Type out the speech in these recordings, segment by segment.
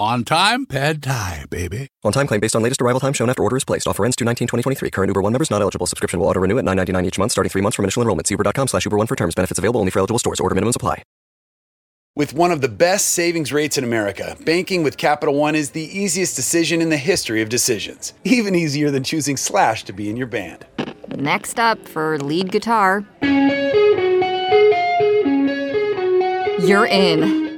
On time, pad thai, baby. On time claim based on latest arrival time shown after order is placed. Offer ends 2 2023 Current Uber One members not eligible. Subscription will auto renew at 9.99 each month starting three months from initial enrollment. See uber.com slash Uber One for terms. Benefits available only for eligible stores. Order minimums apply. With one of the best savings rates in America, banking with Capital One is the easiest decision in the history of decisions. Even easier than choosing Slash to be in your band. Next up for lead guitar. You're in.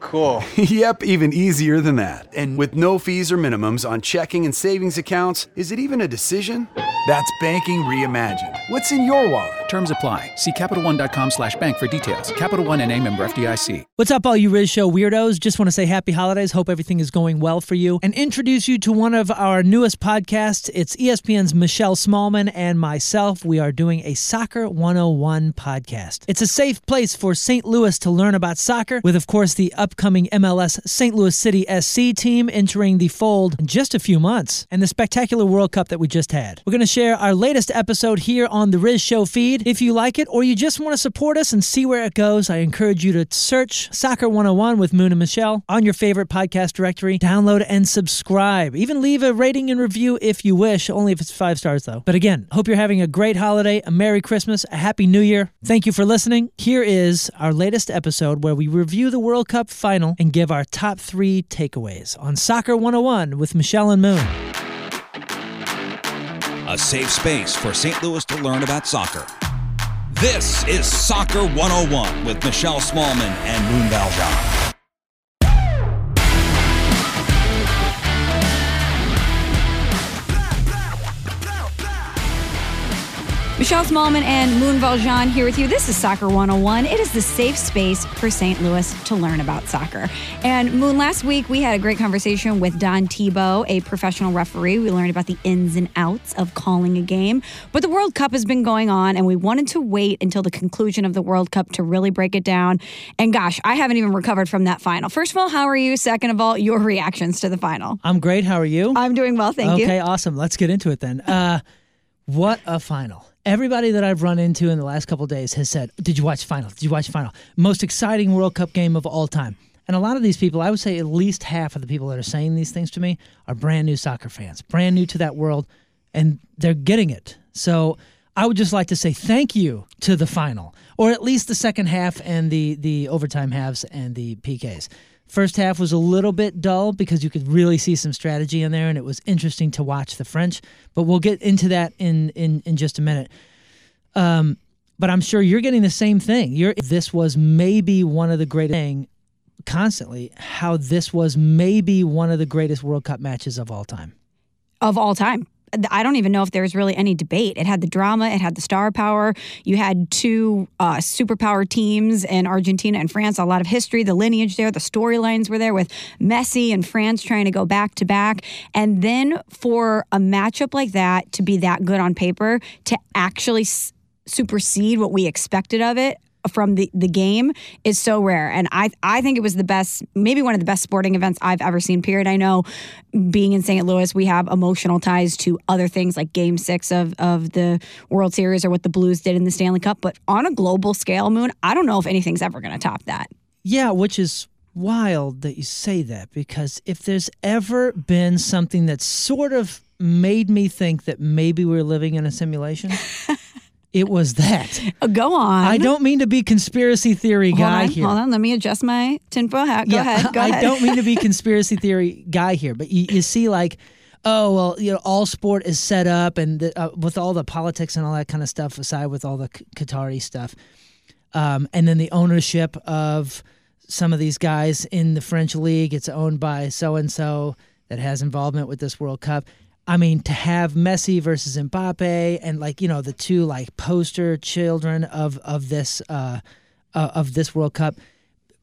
Cool. yep, even easier than that. And with no fees or minimums on checking and savings accounts, is it even a decision? That's banking reimagined. What's in your wallet? Terms apply. See CapitalOne.com slash bank for details. Capital One and a member FDIC. What's up, all you Rizz Show weirdos? Just want to say happy holidays. Hope everything is going well for you. And introduce you to one of our newest podcasts. It's ESPN's Michelle Smallmon and myself. We are doing a Soccer 101 podcast. It's a safe place for St. Louis to learn about soccer, with, of course, the upcoming MLS St. Louis City SC team entering the fold in just a few months, and the spectacular World Cup that we just had. We're going to share our latest episode here on the Rizz Show feed. If you like it or you just want to support us and see where it goes, I encourage you to search Soccer 101 with Moon and Michelle on your favorite podcast directory. Download and subscribe. Even leave a rating and review if you wish, only if it's five stars though. But again, hope you're having a great holiday, a Merry Christmas, a Happy New Year. Thank you for listening. Here is our latest episode where we review the World Cup final and give our top three takeaways on Soccer 101 with Michelle and Moon. a safe space for St. Louis to learn about soccer. This is Soccer 101 with Michelle Smallmon and Moon Valjean. Michelle Smallmon and Moon Valjean here with you. This is Soccer 101. It is the safe space for St. Louis to learn about soccer. And Moon, last week we had a great conversation with Don Tebow, a professional referee. We learned about the ins and outs of calling a game. But the World Cup has been going on, and we wanted to wait until the conclusion of the World Cup to really break it down. And gosh, I haven't even recovered from that final. First of all, how are you? Second of all, your reactions to the final. I'm great. How are you? I'm doing well, thank you. Okay, awesome. Let's get into it then. Uh, what a final. Everybody that I've run into in the last couple days has said, Did you watch final? Did you watch final? Most exciting World Cup game of all time. And a lot of these people, I would say at least half of the people that are saying these things to me are brand new soccer fans, brand new to that world, and they're getting it. So I would just like to say thank you to the final, or at least the second half and the, the overtime halves and the PKs. First half was a little bit dull because you could really see some strategy in there, and it was interesting to watch the French. But we'll get into that in in, in just a minute. Um, but I'm sure you're getting the same thing. You're this was maybe one of the greatest thing constantly how this was maybe one of the greatest World Cup matches of all time. Of all time. I don't even know if there was really any debate. It had the drama, it had the star power. You had two uh, superpower teams in Argentina and France, a lot of history, the lineage there, the storylines were there with Messi and France trying to go back to back. And then for a matchup like that to be that good on paper, to actually s- supersede what we expected of it, from the, the game is so rare. And I I think it was the best, maybe one of the best sporting events I've ever seen, period. I know being in St. Louis, we have emotional ties to other things like game six of, of the World Series or what the Blues did in the Stanley Cup. But on a global scale, Moon, I don't know if anything's ever going to top that. Yeah, which is wild that you say that because if there's ever been something that sort of made me think that maybe we're living in a simulation, it was that. Go on. I don't mean to be conspiracy theory hold guy on, here. Hold on, let me adjust my tinfoil hat. Go Yeah, ahead. Go I ahead. don't mean to be conspiracy theory guy here, but you, you see, like, oh well, you know, all sport is set up, and the, uh, with all the politics and all that kind of stuff aside, with all the Qatari stuff, um, and then the ownership of some of these guys in the French league, it's owned by so and so that has involvement with this World Cup. I mean, to have Messi versus Mbappe, and like you know, the two like poster children of of this uh, uh, of this World Cup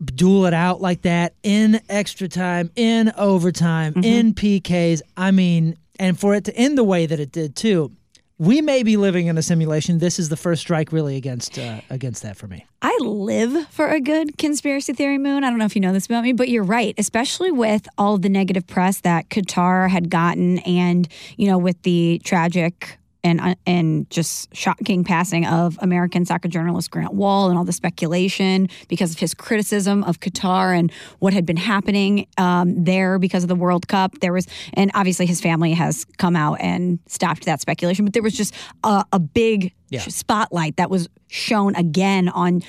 duel it out like that in extra time, in overtime, Mm-hmm. in PKs. I mean, and for it to end the way that it did too, we may be living in a simulation. This is the first strike really against uh, against that for me. I live for a good conspiracy theory moon. I don't know if you know this about me, but you're right, especially with all of the negative press that Qatar had gotten and, you know, with the tragic and uh, and just shocking passing of American soccer journalist Grant Wahl and all the speculation because of his criticism of Qatar and what had been happening um, there because of the World Cup. There was, and obviously his family has come out and stopped that speculation, but there was just a, a big Yeah. spotlight that was shown again on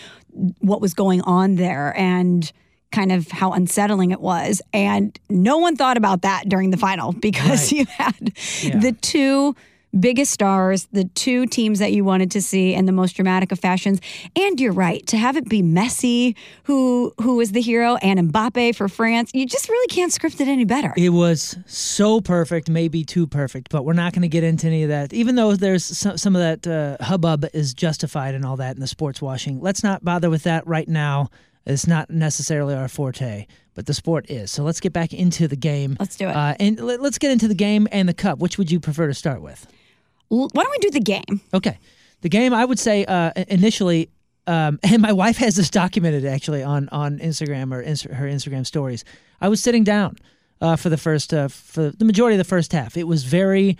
what was going on there and kind of how unsettling it was. And no one thought about that during the final because Right. you had Yeah. the two biggest stars, the two teams that you wanted to see in the most dramatic of fashions. And you're right, to have it be Messi who who is the hero and Mbappe for France, you just really can't script it any better. It was so perfect, maybe too perfect, but we're not going to get into any of that. Even though there's some, some of that uh, hubbub is justified and all that in the sports washing, let's not bother with that right now. It's not necessarily our forte, but the sport is. So let's get back into the game. Let's do it. Uh, and let, let's get into the game and the cup. Which would you prefer to start with? Why don't we do the game? Okay. The game, I would say uh, initially, um, and my wife has this documented actually on, on Instagram or ins- her Instagram stories. I was sitting down uh, for the first, uh, for the majority of the first half. It was very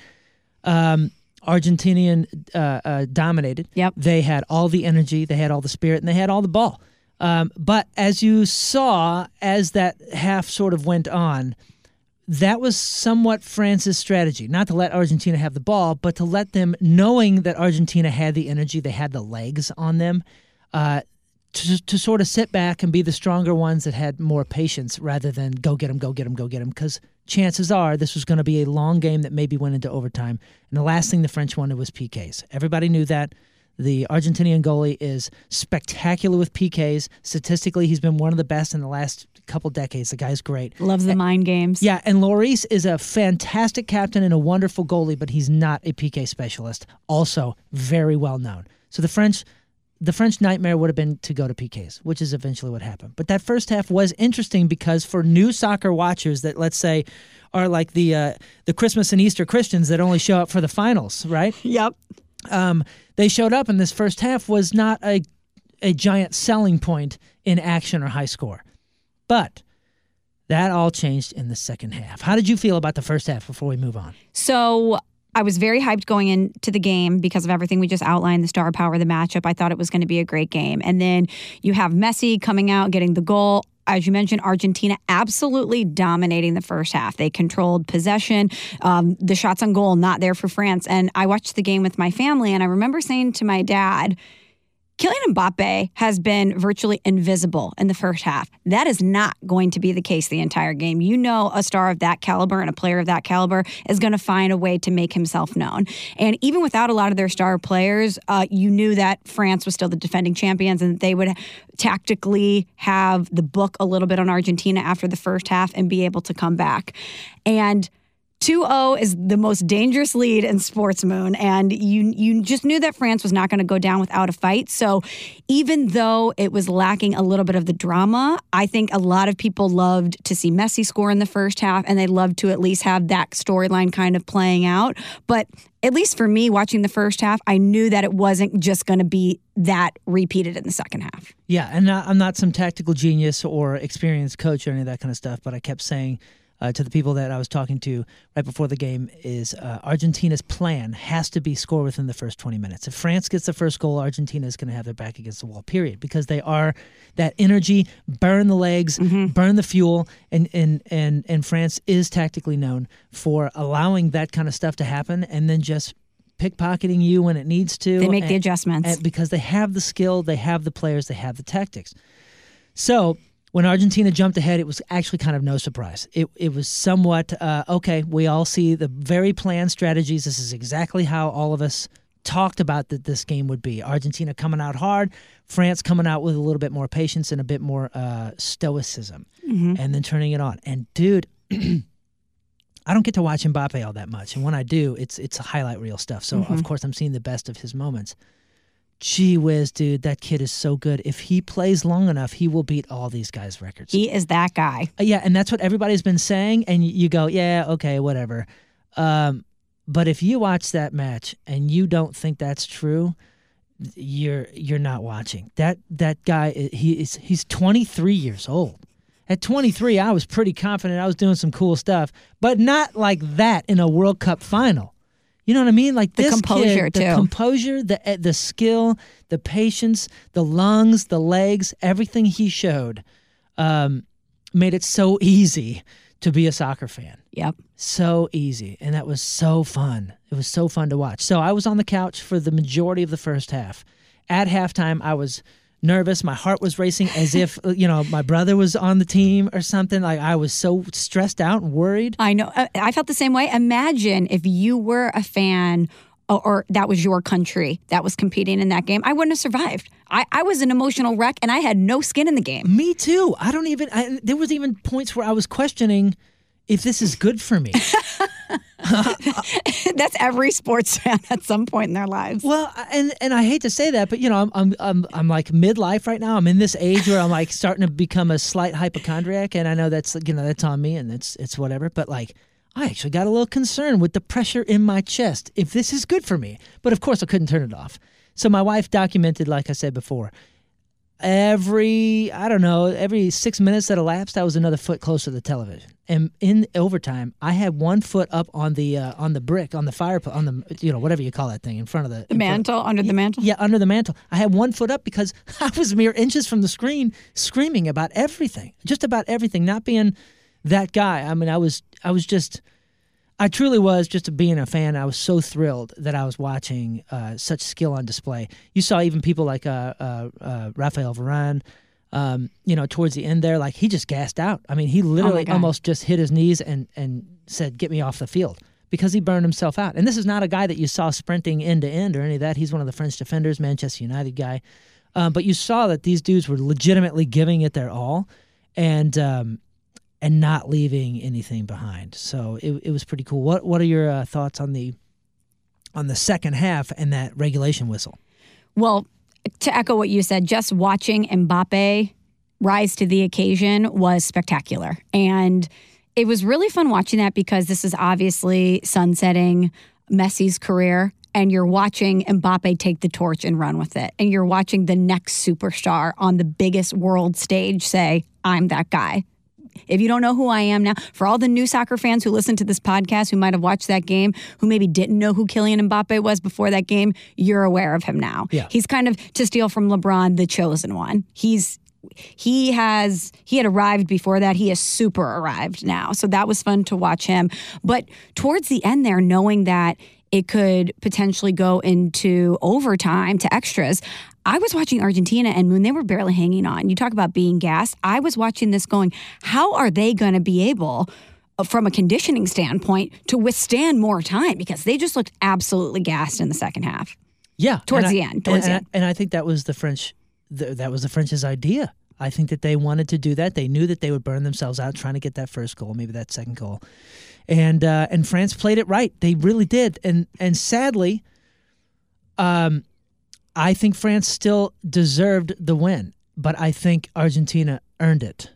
um, Argentinian uh, uh, dominated. Yep. They had all the energy, they had all the spirit, and they had all the ball. Um, but as you saw, as that half sort of went on, that was somewhat France's strategy, not to let Argentina have the ball, but to let them, knowing that Argentina had the energy, they had the legs on them, uh, to, to sort of sit back and be the stronger ones that had more patience rather than go get them, go get them, go get them. Because chances are this was going to be a long game that maybe went into overtime. And the last thing the French wanted was PKs. Everybody knew that. The Argentinian goalie is spectacular with PKs. Statistically, he's been one of the best in the last couple decades. The guy's great. Loves the mind games. Yeah, and Lloris is a fantastic captain and a wonderful goalie, but he's not a PK specialist. Also, very well known. So the French, the French nightmare would have been to go to PKs, which is eventually what happened. But that first half was interesting because for new soccer watchers that let's say are like the uh, the Christmas and Easter Christians that only show up for the finals, right? Yep. Um, they showed up, and this first half was not a a giant selling point in action or high score, but that all changed in the second half. How did you feel about the first half before we move on? So I was very hyped going into the game because of everything we just outlined, the star power, the matchup. I thought it was going to be a great game. And then you have Messi coming out, getting the goal. As you mentioned, Argentina absolutely dominating the first half. They controlled possession. Um, the shots on goal not there for France. And I watched the game with my family, and I remember saying to my dad, Kylian Mbappe has been virtually invisible in the first half. That is not going to be the case the entire game. You know, a star of that caliber and a player of that caliber is going to find a way to make himself known. And even without a lot of their star players, uh, you knew that France was still the defending champions and they would tactically have the book a little bit on Argentina after the first half and be able to come back. And 2-0 is the most dangerous lead in sports moon and you you just knew that France was not going to go down without a fight. So even though it was lacking a little bit of the drama, I think a lot of people loved to see Messi score in the first half and they loved to at least have that storyline kind of playing out. But at least for me watching the first half, I knew that it wasn't just going to be that repeated in the second half. Yeah, and I'm not some tactical genius or experienced coach or any of that kind of stuff, but I kept saying uh, to the people that I was talking to right before the game is uh, Argentina's plan has to be score within the first 20 minutes. If France gets the first goal, Argentina is going to have their back against the wall, period, because they are that energy, burn the legs, mm-hmm. burn the fuel, and, and, and, and France is tactically known for allowing that kind of stuff to happen and then just pickpocketing you when it needs to. They make and, the adjustments. because they have the skill, they have the players, they have the tactics. So when Argentina jumped ahead, it was actually kind of no surprise. It, it was somewhat uh, okay. We all see the very planned strategies. This is exactly how all of us talked about that this game would be. Argentina coming out hard, France coming out with a little bit more patience and a bit more uh, stoicism, mm-hmm. and then turning it on. And dude. I don't get to watch Mbappe all that much, and when I do, it's it's highlight reel stuff. So mm-hmm. of course I'm seeing the best of his moments gee whiz, dude, that kid is so good. If he plays long enough, he will beat all these guys' records. He is that guy. Uh, yeah, and that's what everybody's been saying. And you go, yeah, okay, whatever. Um, but if you watch that match and you don't think that's true, you're you're not watching. That that guy, he is he's 23 years old. At 23, I was pretty confident I was doing some cool stuff, but not like that in a World Cup final. You know what I mean? Like the this composure kid, the too. composure, the eh, the skill, the patience, the lungs, the legs, everything he showed, um, made it so easy to be a soccer fan. Yep. So easy, and that was so fun. It was so fun to watch. So I was on the couch for the majority of the first half. At halftime, I was nervous. My heart was racing as if, uh, you know, my brother was on the team or something. Like I was so stressed out and worried. I know. Uh, I felt the same way. Imagine if you were a fan or, or, that was your country that was competing in that game, I wouldn't have survived. I, I was an emotional wreck and I had no skin in the game. Me too. I don't even, I, there was even points where I was questioning if this is good for me. That's every sports fan at some point in their lives. Well, and and I hate to say that, but you know, I'm I'm I'm, I'm like midlife right now. I'm in this age where I'm like starting to become a slight hypochondriac, and I know that's you know that's on me, and it's it's whatever. But like, I actually got a little concerned with the pressure in my chest if this is good for me. But of course, I couldn't turn it off. So my wife documented, like I said before, every I don't know every six minutes that elapsed, I was another foot closer to the television. And in overtime, I had one foot up on the uh, on the brick on the fire on the you know whatever you call that thing in front of the the mantle front, under the mantle. Yeah, under the mantle. I had one foot up because I was mere inches from the screen, screaming about everything, just about everything. Not being that guy. I mean, I was I was just I truly was just being a fan. I was so thrilled that I was watching uh, such skill on display. You saw even people like uh, uh, uh Rafael Varane, um, you know, towards the end there, like he just gassed out. I mean, he Oh literally almost just hit his knees and and said, "Get me off the field." Because he burned himself out. And this is not a guy that you saw sprinting end to end or any of that. He's one of the French defenders, Manchester United guy. Um, but you saw that these dudes were legitimately giving it their all. And um, and not leaving anything behind. So it, it was pretty cool. What what are your uh, thoughts on the on the second half and that regulation whistle? Well, to echo what you said, just watching Mbappe rise to the occasion was spectacular. And it was really fun watching that because this is obviously sunsetting Messi's career and you're watching Mbappe take the torch and run with it. And you're watching the next superstar on the biggest world stage say, I'm that guy. If you don't know who I am now, for all the new soccer fans who listen to this podcast who might have watched that game, who maybe didn't know who Kylian Mbappe was before that game, you're aware of him now. Yeah. He's kind of, to steal from LeBron, the chosen one. He's he has he had arrived before that he has super arrived now so that was fun to watch him but towards the end there knowing that it could potentially go into overtime to extras I was watching Argentina and Moon, they were barely hanging on. You talk about being gassed. I was watching this going, how are they going to be able, uh, from a conditioning standpoint, to withstand more time? Because they just looked absolutely gassed in the second half. Yeah, Towards the I- end. Towards and, the and end. I, and I think that was the French. The, that was the French's idea. I think that they wanted to do that. They knew that they would burn themselves out trying to get that first goal, maybe that second goal, and uh, and France played it right. They really did, and and sadly, um, I think France still deserved the win, but I think Argentina earned it.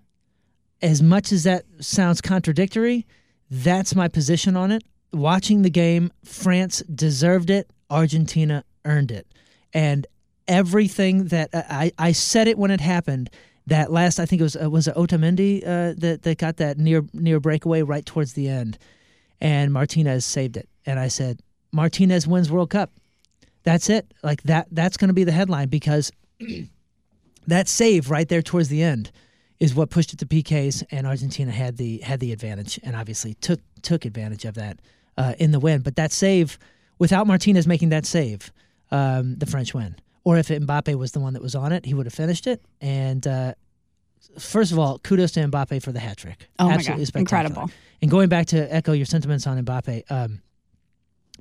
As much as that sounds contradictory, that's my position on it. Watching the game, France deserved it. Argentina earned it, and everything that uh, I I said it when it happened. That last, I think it was uh, was it Otamendi uh, that that got that near near breakaway right towards the end, and Martinez saved it. And I said, Martinez wins World Cup. That's it. Like that. That's going to be the headline because that save right there towards the end is what pushed it to PKs, and Argentina had the had the advantage, and obviously took took advantage of that uh, in the win. But that save, without Martinez making that save, um, the French win. Or if Mbappe was the one that was on it, he would have finished it. And uh, first of all, kudos to Mbappe for the hat trick. Oh my God, incredible. And going back to echo your sentiments on Mbappe, um,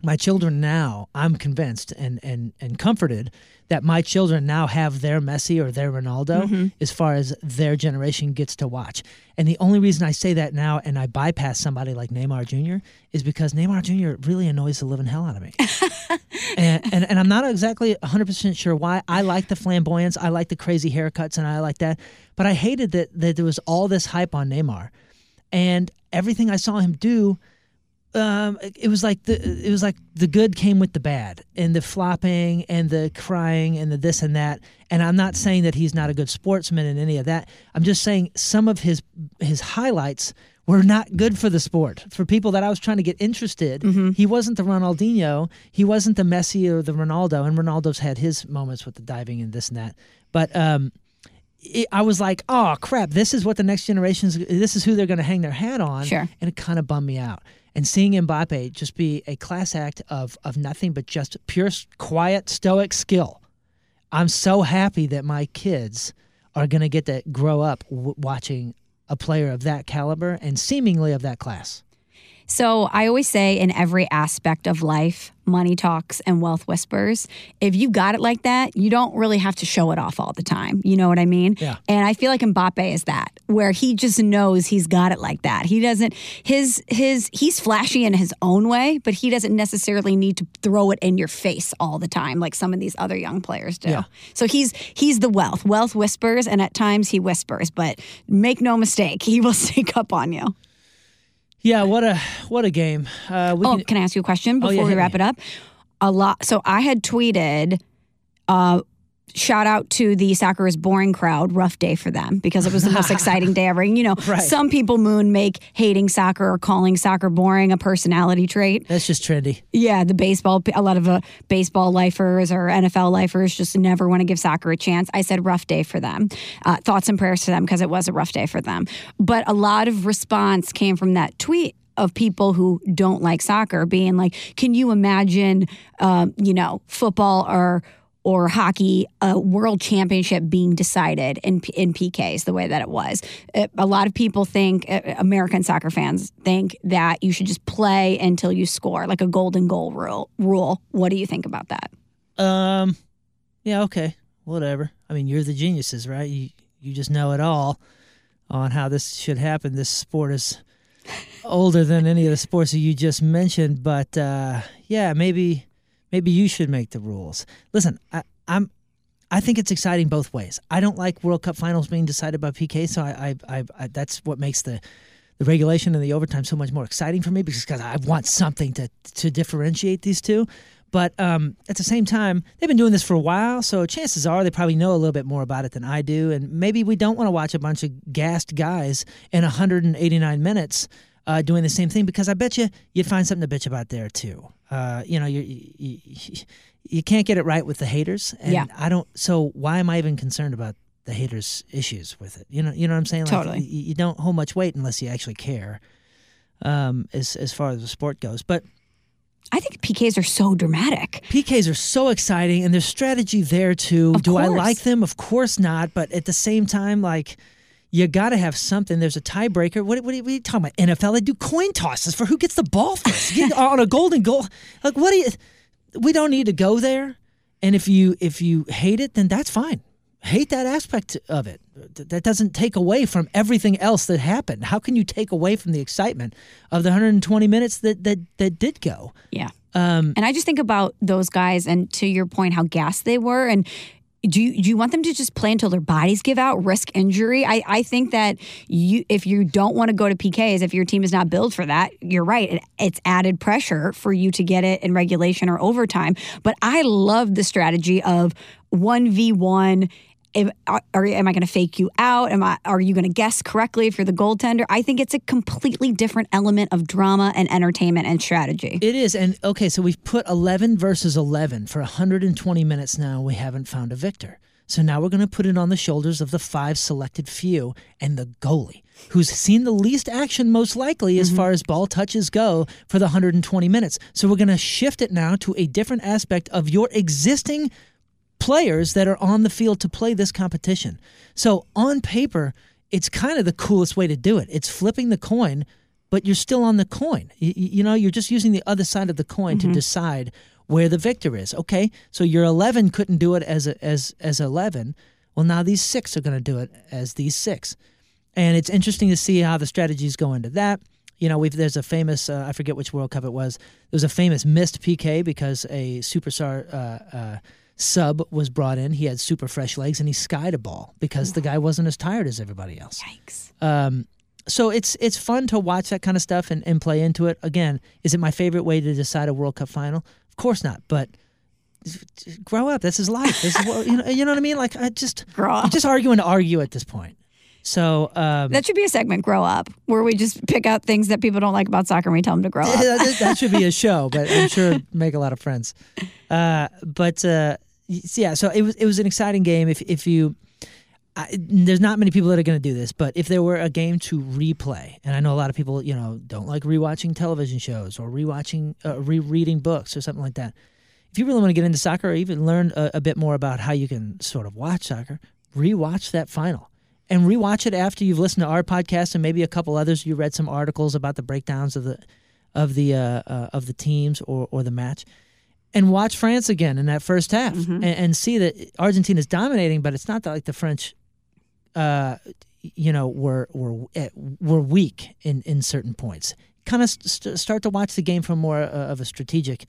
my children now, I'm convinced and, and, and comforted that my children now have their Messi or their Ronaldo Mhm. as far as their generation gets to watch. And the only reason I say that now and I bypass somebody like Neymar Jr. is because Neymar Jr. really annoys the living hell out of me. and, and, and I'm not exactly 100% sure why. I like the flamboyance, I like the crazy haircuts, and I like that. But I hated that, that there was all this hype on Neymar. And everything I saw him do um, it was like the it was like the good came with the bad, and the flopping and the crying and the this and that. And I'm not saying that he's not a good sportsman and any of that. I'm just saying some of his his highlights were not good for the sport. For people that I was trying to get interested, he wasn't the Ronaldinho, he wasn't the Messi or the Ronaldo. And Ronaldo's had his moments with the diving and this and that. But um, it, I was like, oh crap, this is what the next generation's. This is who they're going to hang their hat on. Sure. And it kind of bummed me out. And seeing Mbappe just be a class act of of nothing but just pure quiet stoic skill. I'm so happy that my kids are going to get to grow up w- watching a player of that caliber and seemingly of that class. So I always say in every aspect of life, money talks and wealth whispers. If you got it like that, you don't really have to show it off all the time. You know what I mean? Yeah. And I feel like Mbappe is that, where he just knows he's got it like that. He doesn't his his he's flashy in his own way, but he doesn't necessarily need to throw it in your face all the time like some of these other young players do. Yeah. So he's he's the wealth. Wealth whispers and at times he whispers, but make no mistake, he will sneak up on you. Yeah, what a what a game. Uh, we oh, can, can, I ask you a question Oh, before yeah, we wrap me. it up? A lot. So I had tweeted. Uh, Shout out to the soccer is boring crowd. Rough day for them because it was the most exciting day ever. And, you know, Right. some people moon make hating soccer or calling soccer boring a personality trait. that's just trendy. Yeah, the baseball, a lot of uh, baseball lifers or NFL lifers just never want to give soccer a chance. I said rough day for them. Uh, thoughts and prayers to them because it was a rough day for them. But a lot of response came from that tweet of people who don't like soccer being like, can you imagine, um, you know, football or or hockey, a world championship being decided in in PKs the way that it was. Uh, A lot of people think uh, American soccer fans think that you should just play until you score, like a golden goal rule. Rule. What do you think about that? Um, yeah, okay, whatever. I mean, you're the geniuses, right? You you just know it all on how this should happen. This sport is older than any of the sports that you just mentioned, but uh, yeah, maybe maybe you should make the rules. Listen, I, I'm. I think it's exciting both ways. I don't like World Cup finals being decided by PK, so I, I, I, I that's what makes the the regulation and the overtime so much more exciting for me because cause I want something to to differentiate these two. But um, at the same time, they've been doing this for a while, so chances are they probably know a little bit more about it than I do. And maybe we don't want to watch a bunch of gassed guys in 189 minutes uh, doing the same thing because I bet you you'd find something to bitch about there too. Uh, you know, you, you you can't get it right with the haters, and Yeah. I don't. So why am I even concerned about the haters' issues with it? You know, you know what I'm saying? Like, Totally. You, you don't hold much weight unless you actually care, um, as as far as the sport goes. But I think PKs are so dramatic. PKs are so exciting, and there's strategy there too. Of Do I like them? Of course not. But at the same time, like you got to have something. There's a tiebreaker. What, what, are you- what are you talking about? NFL? They do coin tosses for who gets the ball first on a golden goal. Like what do you? We don't need to go there. And if you if you hate it, then that's fine. hate that aspect of it. That doesn't take away from everything else that happened. How can you take away from the excitement of the 120 minutes that that that did go? Yeah. Um, And I just think about those guys, and to your point, how gassed they were, and. Do you, do you want them to just play until their bodies give out, risk injury? I, I think that you if you don't want to go to PKs, if your team is not built for that, you're right. It, it's added pressure for you to get it in regulation or overtime. But I love the strategy of one v one. Am, are, am I going to fake you out? Am I? Are you going to guess correctly if you're the goaltender? I think it's a completely different element of drama and entertainment and strategy. It is. And okay, so we've put 11 versus 11 for 120 minutes now. We haven't found a victor. So now we're going to put it on the shoulders of the five selected few and the goalie, who's seen the least action most likely as mm-hmm. far as ball touches go for the 120 minutes. So we're going to shift it now to a different aspect of your existing players that are on the field to play this competition. So on paper, it's kind of the coolest way to do it. It's flipping the coin, but you're still on the coin. You, you know, you're just using the other side of the coin to decide where the victor is. Okay, so your 11 couldn't do it as a, as as 11. Well, now these six are going to do it as these six, and it's interesting to see how the strategies go into that. You know, we've there's a famous uh, I forget which World Cup it was. There was a famous missed PK because a superstar uh, uh, sub was brought in. He had super fresh legs and he skied a ball because the guy wasn't as tired as everybody else. Yikes. Um, so it's it's fun to watch that kind of stuff and, and play into it. Again, is it my favorite way to decide a World Cup final? Of course not. But grow up. This is life. This is what, you know. You know what I mean? Like I just Grow up. You're just arguing to argue at this point. So um, That should be a segment, Grow Up, where we just pick out things that people don't like about soccer and we tell them to grow up. that, should be a show, but I'm sure make a lot of friends. Uh, but uh, yeah, so it was it was an exciting game. If if you, I, there's not many people that are going to do this, but if there were a game to replay, and I know a lot of people, you know, don't like rewatching television shows or rewatching, uh, rereading books or something like that. If you really want to get into soccer or even learn a, a bit more about how you can sort of watch soccer, rewatch that final and rewatch it after you've listened to our podcast and maybe a couple others. You read some articles about the breakdowns of the of the uh, uh, of the teams or or the match, and watch France again in that first half and, and see that Argentina is dominating, but it's not that like the French, uh, you know, were were eh, were weak in in certain points. Kind of st- start to watch the game from more uh, of a strategic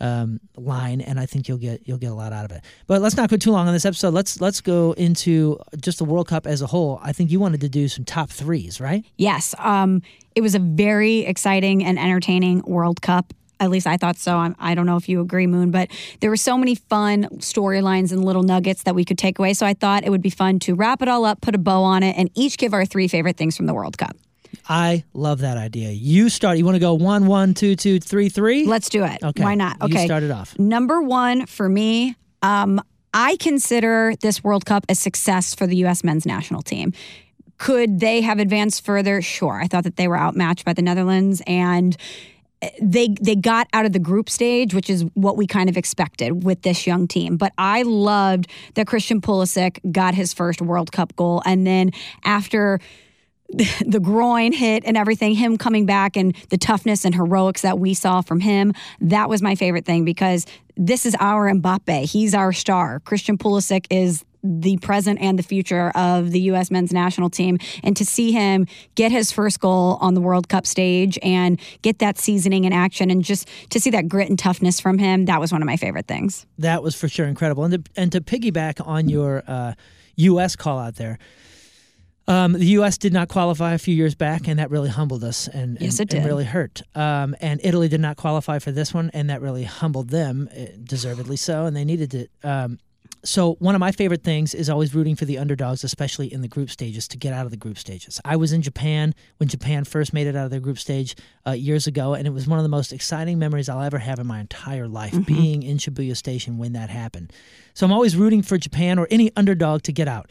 um, line, and I think you'll get you'll get a lot out of it. But let's not go too long on this episode. Let's let's go into just the World Cup as a whole. I think you wanted to do some top threes, right? Yes, um, it was a very exciting and entertaining World Cup. At least I thought so. I'm, I don't know if you agree, Moon, but there were so many fun storylines and little nuggets that we could take away. So I thought it would be fun to wrap it all up, put a bow on it, and each give our three favorite things from the World Cup. I love that idea. You start. You want to go one, one, two, two, three, three? Let's do it. Okay. Why not? You Okay. start it off. Number one for me, um, I consider this World Cup a success for the U.S. men's national team. Could they have advanced further? Sure. I thought that they were outmatched by the Netherlands and they they got out of the group stage, which is what we kind of expected with this young team. But I loved that Christian Pulisic got his first World Cup goal, and then after the groin hit and everything, him coming back and the toughness and heroics that we saw from him, that was my favorite thing because this is our Mbappe. He's our star. Christian Pulisic is the present and the future of the U.S. men's national team. And to see him get his first goal on the World Cup stage and get that seasoning in action and just to see that grit and toughness from him, that was one of my favorite things. That was for sure incredible. And to, and to piggyback on your uh, U.S. call out there, um, the U.S. did not qualify a few years back, and that really humbled us and, Yes, and, it and really hurt. Um, and Italy did not qualify for this one, and that really humbled them, eh, deservedly so, and they needed it. Um, so one of my favorite things is always rooting for the underdogs, especially in the group stages, to get out of the group stages. I was in Japan when Japan first made it out of their group stage uh, years ago, and it was one of the most exciting memories I'll ever have in my entire life, being in Shibuya Station when that happened. So I'm always rooting for Japan or any underdog to get out.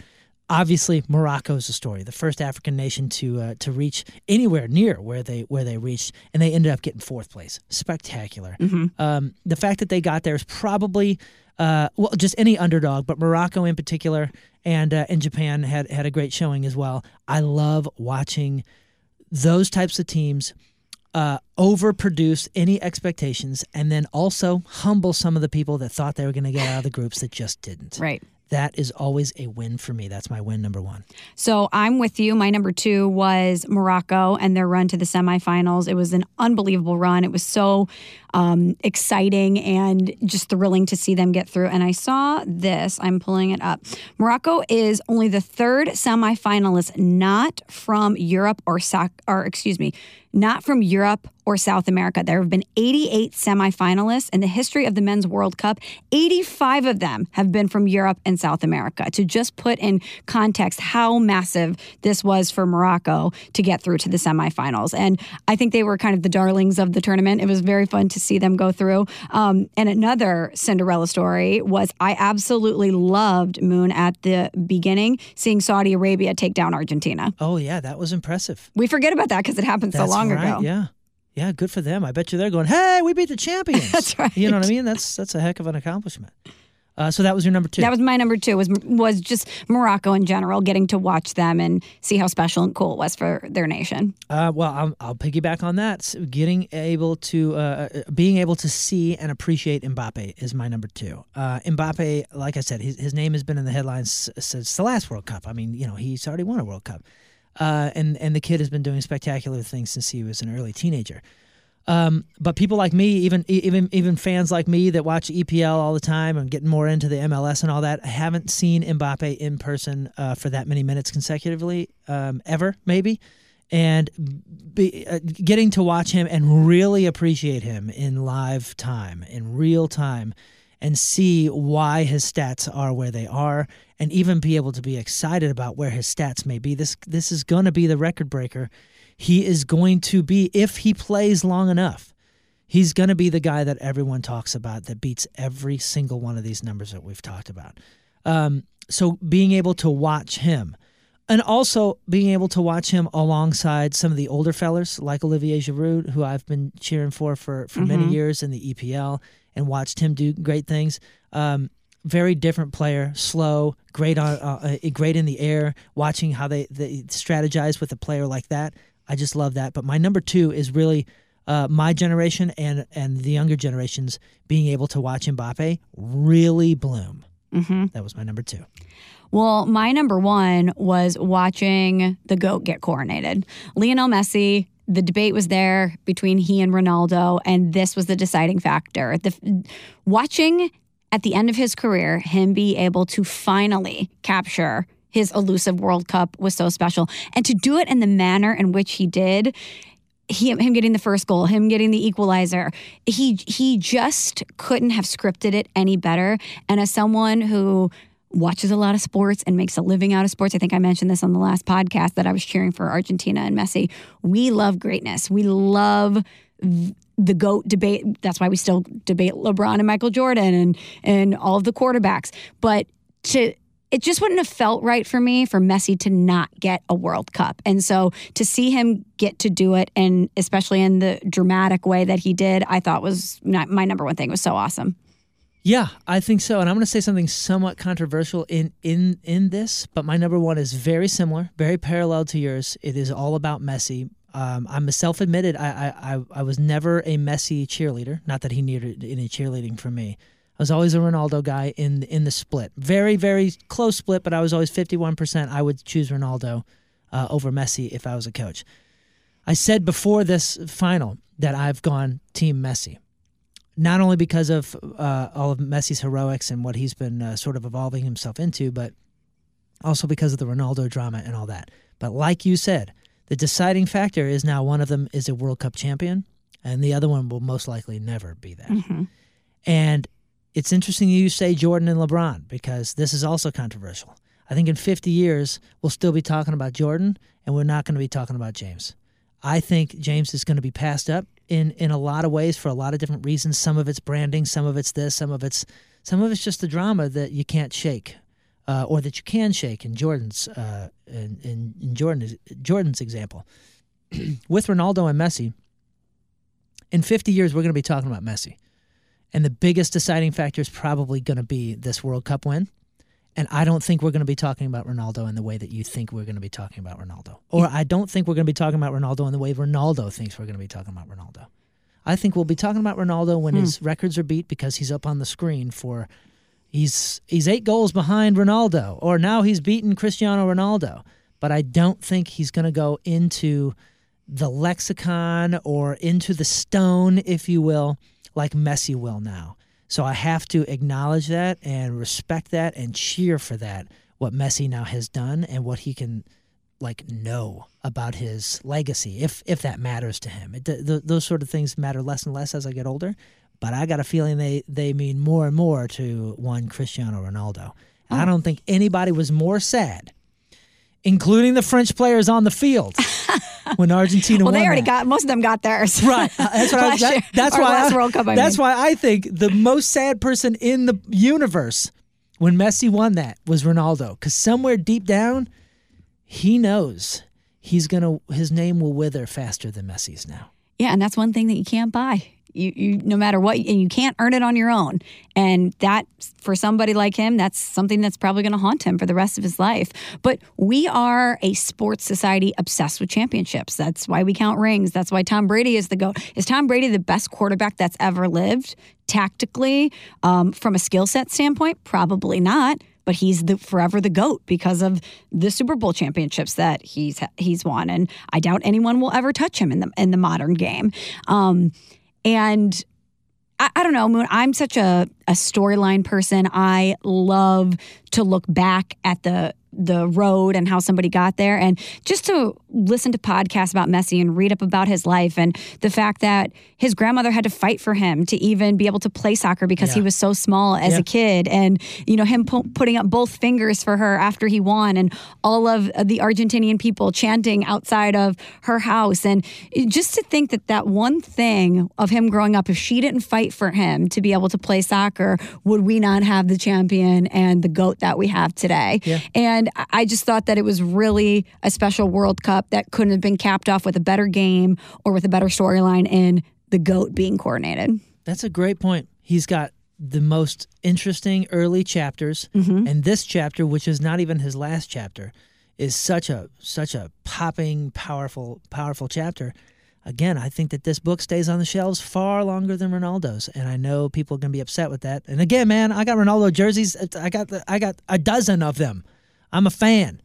Obviously, Morocco is the story, the first African nation to uh, to reach anywhere near where they where they reached, and they ended up getting fourth place. Spectacular. Um, the fact that they got there is probably uh, well, just any underdog, but Morocco in particular, and uh, Japan had had a great showing as well. I love watching those types of teams uh, overproduce any expectations, and then also humble some of the people that thought they were going to get out of the groups that just didn't. Right. That is always a win for me. That's my win number one. So I'm with you. My number two was Morocco and their run to the semifinals. It was an unbelievable run. It was so um, exciting and just thrilling to see them get through. And I saw this, I'm pulling it up. Morocco is only the third semifinalist not from Europe or, or excuse me, not from Europe or South America. There have been 88 semifinalists in the history of the Men's World Cup. 85 of them have been from Europe and South America. To just put in context how massive this was for Morocco to get through to the semifinals. And I think they were kind of the darlings of the tournament. It was very fun to see them go through. Um, and another Cinderella story was I absolutely loved Moon at the beginning, seeing Saudi Arabia take down Argentina. Oh, yeah, that was impressive. We forget about that because it happened That's so long right, ago. Yeah. Yeah, good for them. I bet you they're going, "Hey, we beat the champions." that's right. You know what I mean? That's that's a heck of an accomplishment. Uh, so that was your number two. That was my number two. Was was just Morocco in general, getting to watch them and see how special and cool it was for their nation. Uh, well, I'll, I'll, piggyback on that. So getting able to, uh, uh, being able to see and appreciate Mbappe is my number two. Uh, Mbappe, like I said, his, his name has been in the headlines since the last World Cup. I mean, you know, he's already won a World Cup. Uh, and and the kid has been doing spectacular things since he was an early teenager. Um, but people like me, even even even fans like me that watch EPL all the time and getting more into the MLS and all that, haven't seen Mbappe in person uh, for that many minutes consecutively um, ever, maybe. And be, uh, getting to watch him and really appreciate him in live time, in real time, and see why his stats are where they are, and even be able to be excited about where his stats may be. This this is going to be the record breaker he is going to be, if he plays long enough, he's going to be the guy that everyone talks about that beats every single one of these numbers that we've talked about. Um, so being able to watch him and also being able to watch him alongside some of the older fellers like Olivier Giroud, who I've been cheering for for, for mm-hmm. many years in the EPL and watched him do great things. Um, very different player, slow, great on, uh, uh great in the air. Watching how they, they strategize with a player like that, I just love that. But my number two is really uh, my generation and and the younger generations being able to watch Mbappe really bloom. Mm-hmm. That was my number two. Well, my number one was watching the GOAT get coronated. Lionel Messi, the debate was there between he and Ronaldo, and this was the deciding factor. The, watching at the end of his career, him be able to finally capture his elusive World Cup was so special. And to do it in the manner in which he did, he, him getting the first goal, him getting the equalizer, he he just couldn't have scripted it any better. And as someone who watches a lot of sports and makes a living out of sports, I think I mentioned this on the last podcast that I was cheering for Argentina and Messi. We love greatness. We love the goat debate. That's why we still debate LeBron and Michael Jordan and and all of the quarterbacks. But to it just wouldn't have felt right for me for Messi to not get a World Cup. And so to see him get to do it, and especially in the dramatic way that he did, I thought was not, my number one thing. It was so awesome. Yeah, I think so. And I'm going to say something somewhat controversial in in in this, but my number one is very similar, very parallel to yours. It is all about Messi. Um, I'm a self-admitted. I, I I was never a Messi cheerleader. Not that he needed any cheerleading from me. I was always a Ronaldo guy in in the split. Very very close split, but I was always 51%. I would choose Ronaldo uh, over Messi if I was a coach. I said before this final that I've gone team Messi. Not only because of uh, all of Messi's heroics and what he's been uh, sort of evolving himself into, but also because of the Ronaldo drama and all that. But like you said, the deciding factor is now one of them is a World Cup champion, and the other one will most likely never be that. Mm-hmm. And it's interesting you say Jordan and LeBron because this is also controversial. I think in 50 years, we'll still be talking about Jordan and we're not going to be talking about James. I think James is going to be passed up in, in a lot of ways for a lot of different reasons. Some of it's branding, some of it's this, some of it's some of it's just the drama that you can't shake, uh, or that you can shake. In Jordan's uh, in, in, in Jordan Jordan's example, with Ronaldo and Messi, in 50 years we're going to be talking about Messi. And the biggest deciding factor is probably going to be this World Cup win. And I don't think we're going to be talking about Ronaldo in the way that you think we're going to be talking about Ronaldo. Or I don't think we're going to be talking about Ronaldo in the way Ronaldo thinks we're going to be talking about Ronaldo. I think we'll be talking about Ronaldo when hmm. his records are beat because he's up on the screen for He's he's eight goals behind Ronaldo, or now he's beaten Cristiano Ronaldo. But I don't think he's going to go into the lexicon or into the stone, if you will, like Messi will now. So I have to acknowledge that and respect that and cheer for that, what Messi now has done and what he can like know about his legacy, if if that matters to him. It, th- those sort of things matter less and less as I get older. But I got a feeling they, they mean more and more to one Cristiano Ronaldo. Oh. I don't think anybody was more sad, including the French players on the field, when Argentina well, won they already that. got most of them got theirs. Right. Uh, That's, what I, that- that's why. I, World Cup. I that's mean. why I think the most sad person in the universe when Messi won that was Ronaldo, because somewhere deep down, he knows he's gonna his name will wither faster than Messi's now. Yeah, and that's one thing that you can't buy. You, you no matter what, and you can't earn it on your own. And that, for somebody like him, that's something that's probably going to haunt him for the rest of his life. But we are a sports society obsessed with championships. That's why we count rings. That's why Tom Brady is the goat. Is Tom Brady the best quarterback that's ever lived? Tactically, um, from a skill set standpoint, probably not. But he's the forever the goat because of the Super Bowl championships that he's he's won, and I doubt anyone will ever touch him in the in the modern game. Um, and I, I don't know, Moon. I'm such a, a storyline person. I love to look back at the the road and how somebody got there. And just to listen to podcasts about Messi and read up about his life and the fact that his grandmother had to fight for him to even be able to play soccer because he was so small as Yeah. a kid. And you know him pu- putting up both fingers for her after he won and all of the Argentinian people chanting outside of her house. And just to think that that one thing of him growing up if she didn't fight for him to be able to play soccer would we not have the champion and the goat that we have today? Yeah. and I- I just thought that it was really a special World Cup that couldn't have been capped off with a better game or with a better storyline in the GOAT being coordinated. That's a great point. He's got the most interesting early chapters, Mm-hmm. and this chapter, which is not even his last chapter, is such a such a popping, powerful, powerful chapter. Again, I think that this book stays on the shelves far longer than Ronaldo's, and I know people are going to be upset with that. And again, man, I got Ronaldo jerseys. I got the, I got a dozen of them. I'm a fan,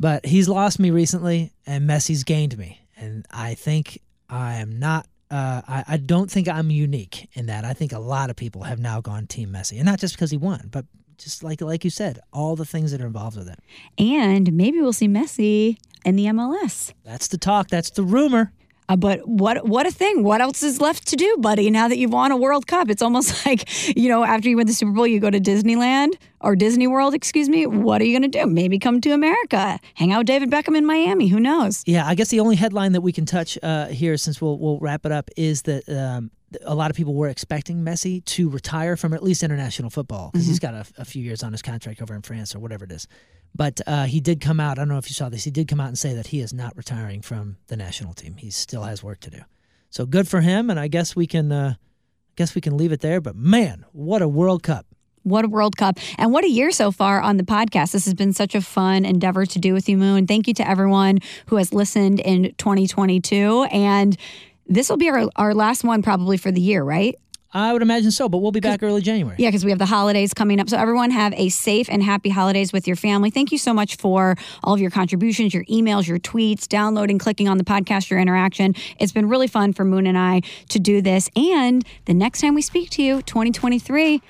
but he's lost me recently, and Messi's gained me, and I think I am not. Uh, I, I don't think I'm unique in that. I think a lot of people have now gone Team Messi, and not just because he won, but just like like you said, all the things that are involved with it. And maybe we'll see Messi in the MLS. That's the talk. That's the rumor. Uh, but what what a thing! What else is left to do, buddy? Now that you've won a World Cup, it's almost like you know after you win the Super Bowl, you go to Disneyland or Disney World, excuse me. What are you going to do? Maybe come to America, hang out with David Beckham in Miami. Who knows? Yeah, I guess the only headline that we can touch uh, here, since we'll we'll wrap it up, is that um, a lot of people were expecting Messi to retire from at least international football because he's got a, a few years on his contract over in France or whatever it is. But uh, he did come out. I don't know if you saw this. He did come out and say that he is not retiring from the national team. He still has work to do. So good for him, and I guess we can. Uh, I guess we can leave it there. But man, what a World Cup! What a World Cup. And what a year so far on the podcast. This has been such a fun endeavor to do with you, Moon. Thank you to everyone who has listened in 2022. And this will be our, our last one probably for the year, right? I would imagine so, but we'll be back early January. Yeah, because we have the holidays coming up. So, everyone, have a safe and happy holidays with your family. Thank you so much for all of your contributions, your emails, your tweets, downloading, clicking on the podcast, your interaction. It's been really fun for Moon and I to do this. And the next time we speak to you, 2023,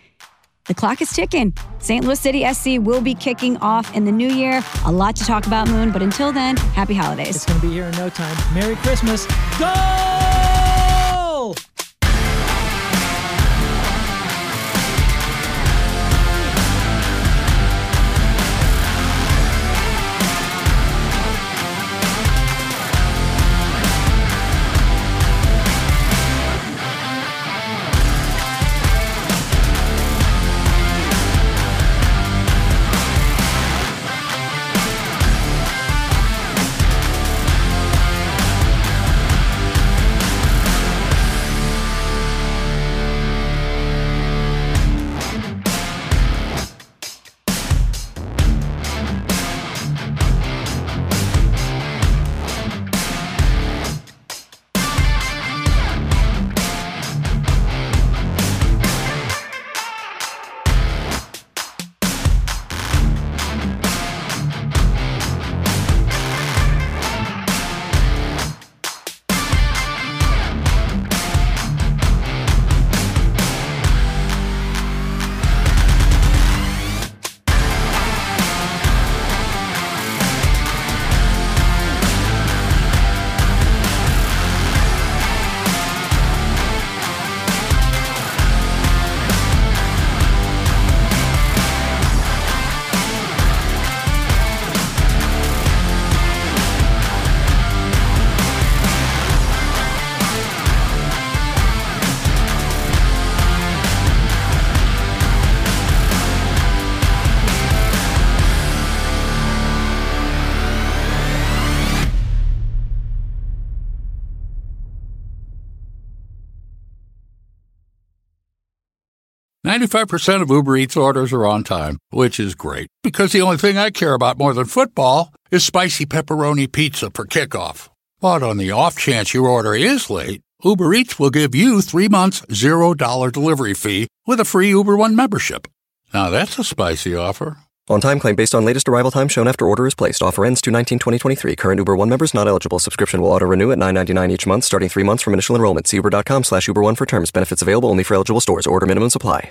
the clock is ticking. St. Louis City SC will be kicking off in the new year. A lot to talk about, Moon. But until then, happy holidays. It's going to be here in no time. Merry Christmas. Go! 95% of Uber Eats orders are on time, which is great because the only thing I care about more than football is spicy pepperoni pizza for kickoff. But on the off chance your order is late, Uber Eats will give you three months, $0 delivery fee with a free Uber One membership. Now that's a spicy offer. On time claim based on latest arrival time shown after order is placed. Offer ends 219 2023. Current Uber One members not eligible. Subscription will auto renew at $9.99 each month, starting three months from initial enrollment. See uber.com slash Uber One for terms. Benefits available only for eligible stores. Order minimum supply.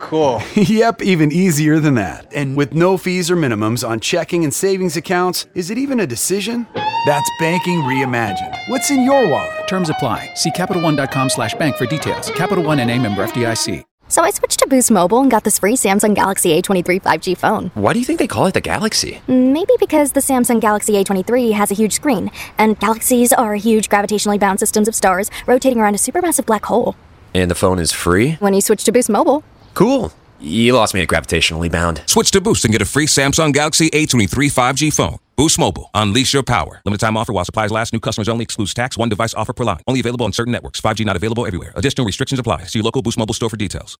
Cool. yep, even easier than that. And with no fees or minimums on checking and savings accounts, is it even a decision? That's banking reimagined. What's in your wallet? Terms apply. See CapitalOne.com slash bank for details. Capital One and a member FDIC. So I switched to Boost Mobile and got this free Samsung Galaxy A23 5G phone. Why do you think they call it the Galaxy? Mm, maybe because the Samsung Galaxy A23 has a huge screen, and galaxies are huge gravitationally bound systems of stars rotating around a supermassive black hole. And the phone is free? When you switch to Boost Mobile. Cool. You lost me at gravitationally bound. Switch to Boost and get a free Samsung Galaxy A23 5G phone. Boost Mobile. Unleash your power. Limited time offer while supplies last. New customers only. Excludes tax. One device offer per line. Only available on certain networks. 5G not available everywhere. Additional restrictions apply. See your local Boost Mobile store for details.